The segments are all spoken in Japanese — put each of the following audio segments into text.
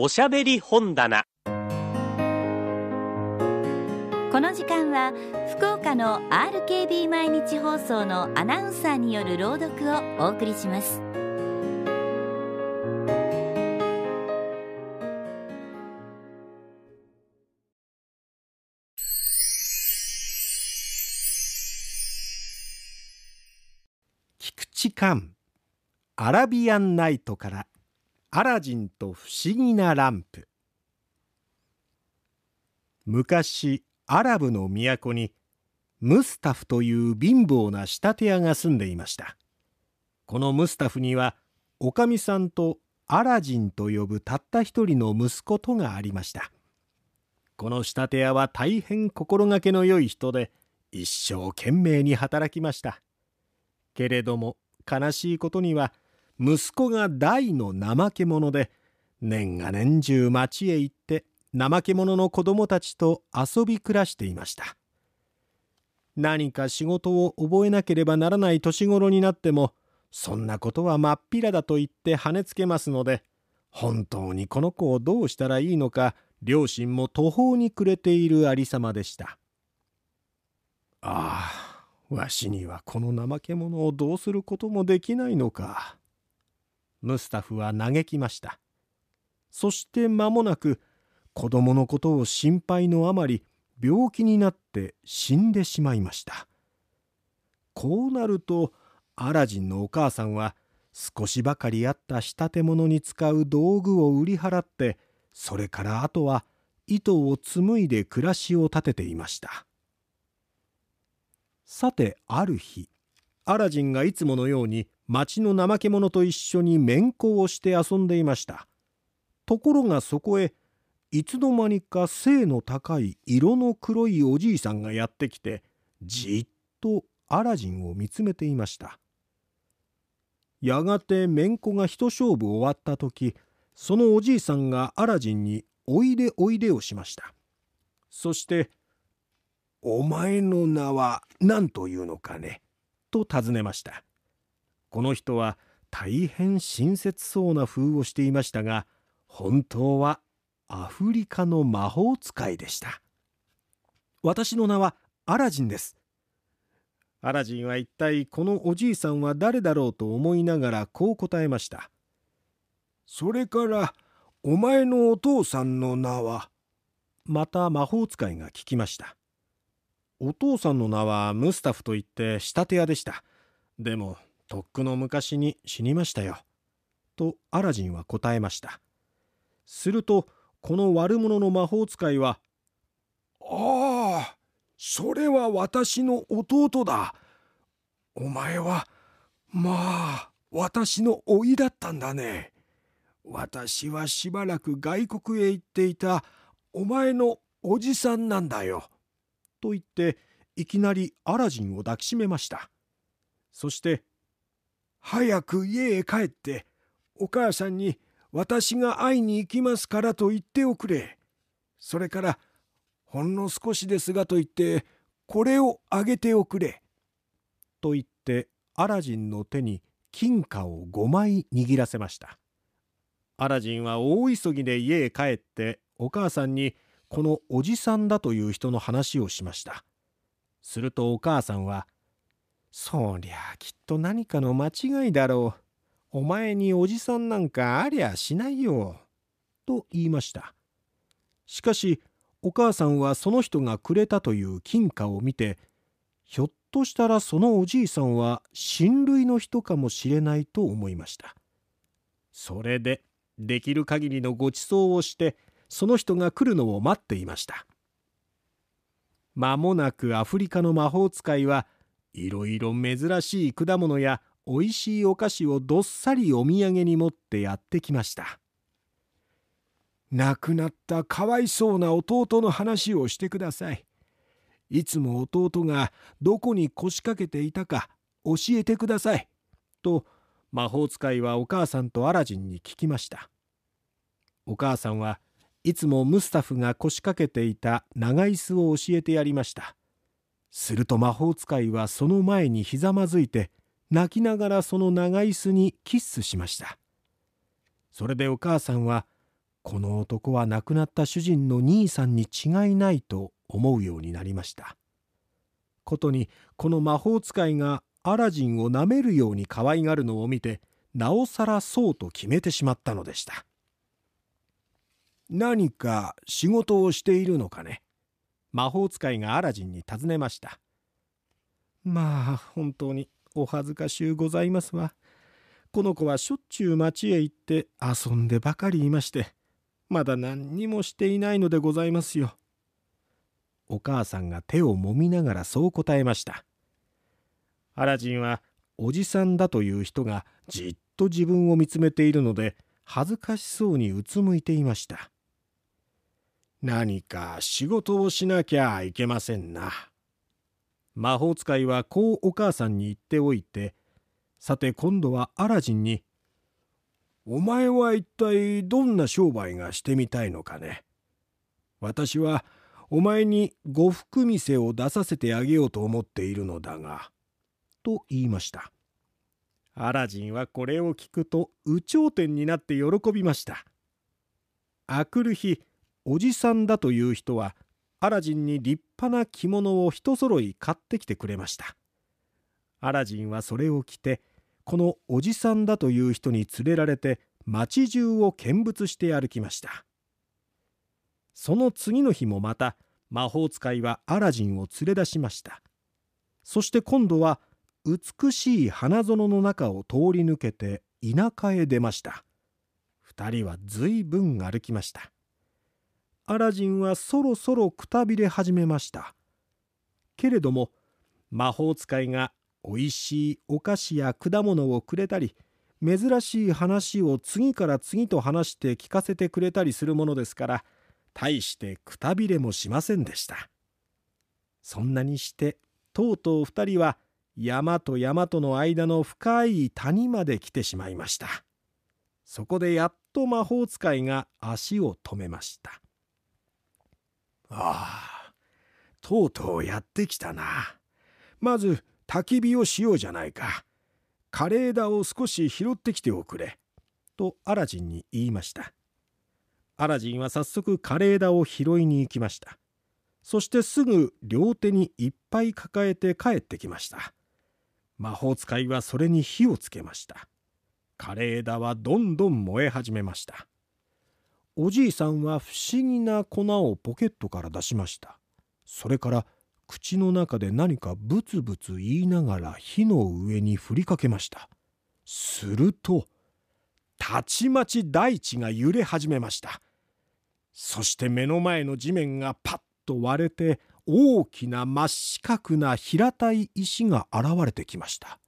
おしゃべり本棚。この時間は福岡の RKB 毎日放送のアナウンサーによる朗読をお送りします。菊池寛アラビアンナイトからアラジンと不思議なランプ。昔アラブの都にムスタフという貧乏な仕立て屋が住んでいました。このムスタフにはおかみさんとアラジンと呼ぶたった一人の息子とがありました。この仕立て屋は大変心がけの良い人で一生懸命に働きました。けれども悲しいことには息子が大の怠け者で年が年中町へ行って怠け者の子供たちと遊び暮らしていました何か仕事を覚えなければならない年頃になってもそんなことはまっぴらだと言って跳ねつけますので本当にこの子をどうしたらいいのか両親も途方に暮れているありさまでしたああわしにはこの怠け者をどうすることもできないのか。ムスタフは嘆きました。そして間もなく子供のことを心配のあまり病気になって死んでしまいました。こうなるとアラジンのお母さんは少しばかりあった仕立て物に使う道具を売り払ってそれからあとは糸を紡いで暮らしを立てていました。さてある日アラジンがいつものように町の怠け者と一緒に面子をして遊んでいました。ところがそこへいつの間にか背の高い色の黒いおじいさんがやってきてじっとアラジンを見つめていました。やがて面子が一勝負終わった時そのおじいさんがアラジンに「おいでおいで」をしました。そしてお前の名は何というのかね?」と尋ねました。この人は大変親切そうな風をしていましたが本当はアフリカの魔法使いでした。私の名はアラジンです。アラジンは一体このおじいさんは誰だろうと思いながらこう答えました。それからお前のお父さんの名は？また魔法使いが聞きました。お父さんの名はムスタフといって仕立て屋でした。でも、とっくの昔に死にましたよ。とアラジンは答えました。すると、この悪者の魔法使いは、ああ、それは私の弟だ。お前は、まあ、私の甥いだったんだね。私はしばらく外国へ行っていたお前のおじさんなんだよ。と言っていきなりアラジンを抱きしめましたそして「早く家へ帰ってお母さんに私が会いに行きますからと言っておくれそれからほんの少しですがと言ってこれをあげておくれ」と言ってアラジンの手に金貨を5枚握らせました。アラジンは大急ぎで家へ帰ってお母さんに「このおじさんだという人の話をしました。するとお母さんは「そりゃきっと何かの間違いだろう。お前におじさんなんかありゃしないよ」と言いました。しかしお母さんはその人がくれたという金貨を見てひょっとしたらそのおじいさんは親類の人かもしれないと思いました。それでできる限りのご馳走をしてその人が来るのを待っていました。間もなくアフリカの魔法使いはいろいろ珍しい果物やおいしいお菓子をどっさりお土産に持ってやってきました。亡くなったかわいそうな弟の話をしてください。いつも弟がどこに腰掛けていたか教えてください。と魔法使いはお母さんとアラジンに聞きました。お母さんはいつもムスタフが腰掛けていた長椅子を教えてやりました。すると魔法使いはその前にひざまずいて泣きながらその長椅子にキッスしました。それでお母さんはこの男は亡くなった主人の兄さんに違いないと思うようになりました。ことにこの魔法使いがアラジンをなめるように可愛がるのを見てなおさらそうと決めてしまったのでした。何か仕事をしているのかね？魔法使いがアラジンに尋ねました。まあ本当にお恥ずかしゅうございますわ。この子はしょっちゅう町へ行って遊んでばかりいましてまだ何にもしていないのでございますよ。お母さんが手をもみながらそう答えました。アラジンはおじさんだという人がじっと自分を見つめているので恥ずかしそうにうつむいていました。何か仕事をしなきゃいけませんな。魔法使いはこうお母さんに言っておいてさて今度はアラジンに「お前は一体どんな商売がしてみたいのかね。私はお前に呉服店を出させてあげようと思っているのだが」と言いました。アラジンはこれを聞くと有頂天になって喜びました。あくる日おじさんだという人はアラジンに立派な着物を一揃い買ってきてくれました。アラジンはそれを着てこのおじさんだという人に連れられて町中を見物して歩きました。その次の日もまた魔法使いはアラジンを連れ出しました。そして今度は美しい花園の中を通り抜けて田舎へ出ました。二人はずいぶん歩きました。アラジンはそろそろくたびれ始めました。けれども魔法使いがおいしいお菓子や果物をくれたり珍しい話を次から次と話して聞かせてくれたりするものですから大してくたびれもしませんでした。そんなにしてとうとう二人は山と山との間の深い谷まで来てしまいました。そこでやっと魔法使いが足を止めました。ああとうとうやってきたな。まず焚き火をしようじゃないか。枯れ枝を少し拾ってきておくれ」とアラジンに言いました。アラジンは早速枯れ枝を拾いに行きました。そしてすぐ両手にいっぱい抱えて帰ってきました。魔法使いはそれに火をつけました。枯れ枝はどんどん燃え始めました。おじいさんは不思議な粉をポケットから出しました。それから口の中で何かブツブツ言いながら火の上に振りかけました。するとたちまち大地が揺れ始めました。そして目の前の地面がパッと割れて大きな真四角な平たい石が現れてきました。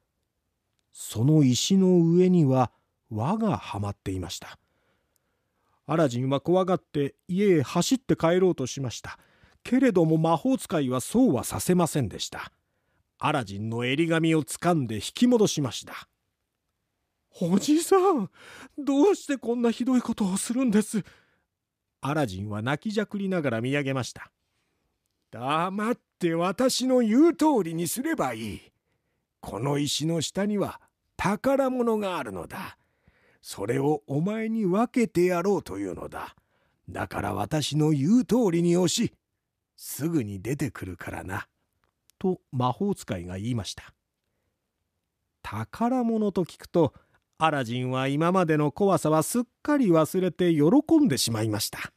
その石の上には輪がはまっていました。アラジンは怖がって家へ走って帰ろうとしました。けれども魔法使いはそうはさせませんでした。アラジンの襟髪をつかんで引き戻しました。おじさんどうしてこんなひどいことをするんです？アラジンは泣きじゃくりながら見上げました。黙って私の言う通りにすればいい。この石の下には宝物があるのだそれをお前に分けてやろうというのだだから私の言う通りに押しすぐに出てくるからな。と魔法使いが言いました。宝物と聞くとアラジンは今までの怖さはすっかり忘れて喜んでしまいました。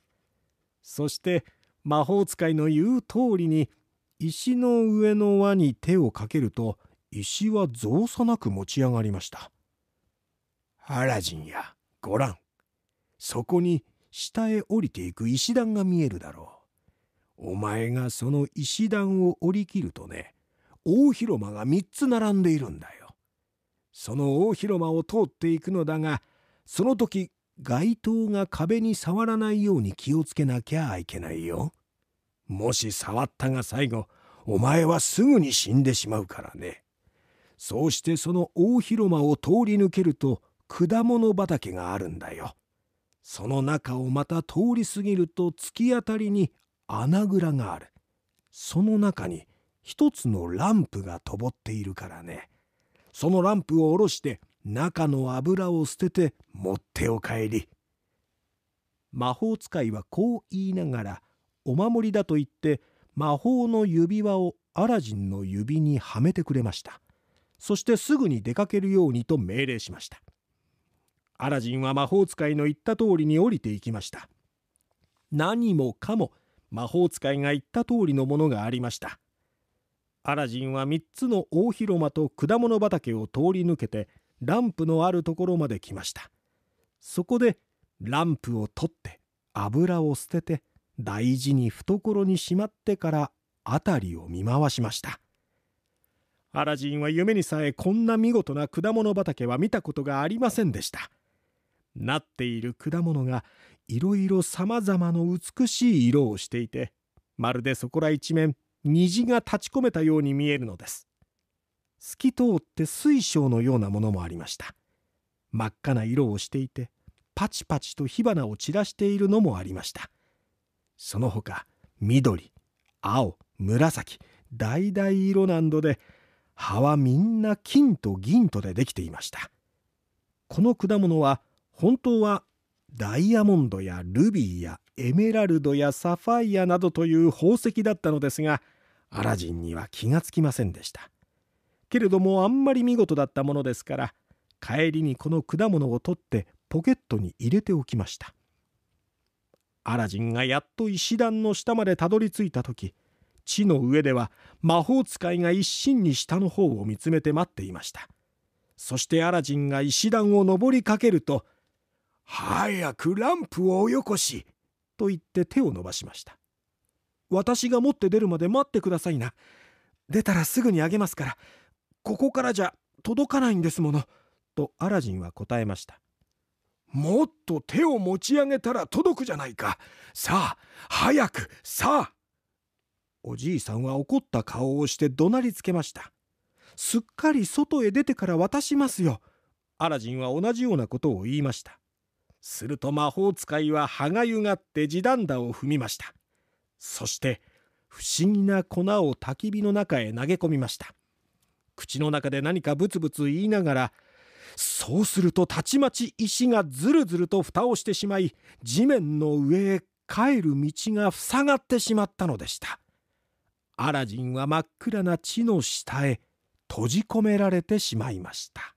そして魔法使いの言う通りに石の上の輪に手をかけると石は造作なく持ち上がりました。アラジンやごらんそこに下へ降りていく石段が見えるだろう。お前がその石段を降りきるとね大広間が3つ並んでいるんだよ。その大広間を通っていくのだがその時街灯が壁に触らないように気をつけなきゃいけないよ。もし触ったが最後お前はすぐに死んでしまうからね。そうしてその大広間を通り抜けると果物畑があるんだよ。その中をまた通り過ぎると突き当たりに穴蔵がある。その中に一つのランプが灯っているからね。そのランプを下ろして中の油を捨てて持ってお帰り。魔法使いはこう言いながらお守りだと言って魔法の指輪をアラジンの指にはめてくれました。そしてすぐに出かけるようにと命令しました。アラジンは魔法使いの言った通りに降りていきました。何もかも魔法使いが言った通りのものがありました。アラジンは3つの大広間と果物畑を通り抜けてランプのあるところまで来ました。そこでランプを取って油を捨てて大事に懐にしまってから辺りを見回しました。アラジンは夢にさえこんな見事な果物畑は見たことがありませんでした。なっている果物がいろいろさまざまの美しい色をしていてまるでそこら一面虹が立ち込めたように見えるのです。透き通って水晶のようなものもありました。真っ赤な色をしていてパチパチと火花を散らしているのもありました。その他緑青紫橙色などで葉はみんな金と銀とでできていました。この果物は本当はダイヤモンドやルビーやエメラルドやサファイアなどという宝石だったのですがアラジンには気がつきませんでした。けれどもあんまり見事だったものですから帰りにこの果物を取ってポケットに入れておきました。アラジンがやっと石段の下までたどり着いた時地の上では魔法使いが一心に下の方を見つめて待っていました。そしてアラジンが石段を登りかけると「早くランプをおよこし」と言って手を伸ばしました私が持って出るまで待ってくださいな出たらすぐにあげますからここからじゃ届かないんですものとアラジンは答えましたもっと手を持ち上げたら届くじゃないかさあ早くさあおじいさんは怒った顔をして怒鳴りつけましたすっかり外へ出てから渡しますよアラジンは同じようなことを言いました。すると魔法使いは歯がゆがって地団打を踏みました。そして不思議な粉を焚き火の中へ投げ込みました。口の中で何かブツブツ言いながらそうするとたちまち石がずるずると蓋をしてしまい地面の上へ帰る道が塞がってしまったのでした。アラジンは真っ暗な地の下へ閉じ込められてしまいました。